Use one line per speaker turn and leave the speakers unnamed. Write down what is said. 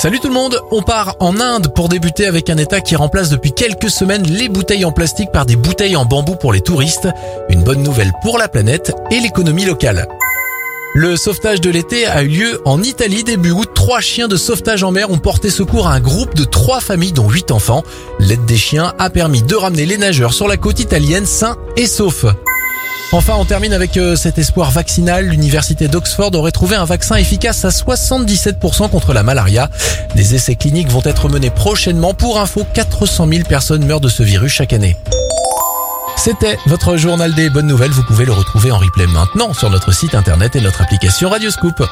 Salut tout le monde, on part en Inde pour débuter avec un état qui remplace depuis quelques semaines les bouteilles en plastique par des bouteilles en bambou pour les touristes. Une bonne nouvelle pour la planète et l'économie locale. Le sauvetage de l'été a eu lieu en Italie début août. Trois chiens de sauvetage en mer ont porté secours à un groupe de trois familles dont huit enfants. L'aide des chiens a permis de ramener les nageurs sur la côte italienne sains et saufs. Enfin, on termine avec euh, cet espoir vaccinal. L'université d'Oxford aurait trouvé un vaccin efficace à 77% contre la malaria. Des essais cliniques vont être menés prochainement. Pour info, 400 000 personnes meurent de ce virus chaque année. C'était votre journal des bonnes nouvelles. Vous pouvez le retrouver en replay maintenant sur notre site internet et notre application Radioscoop.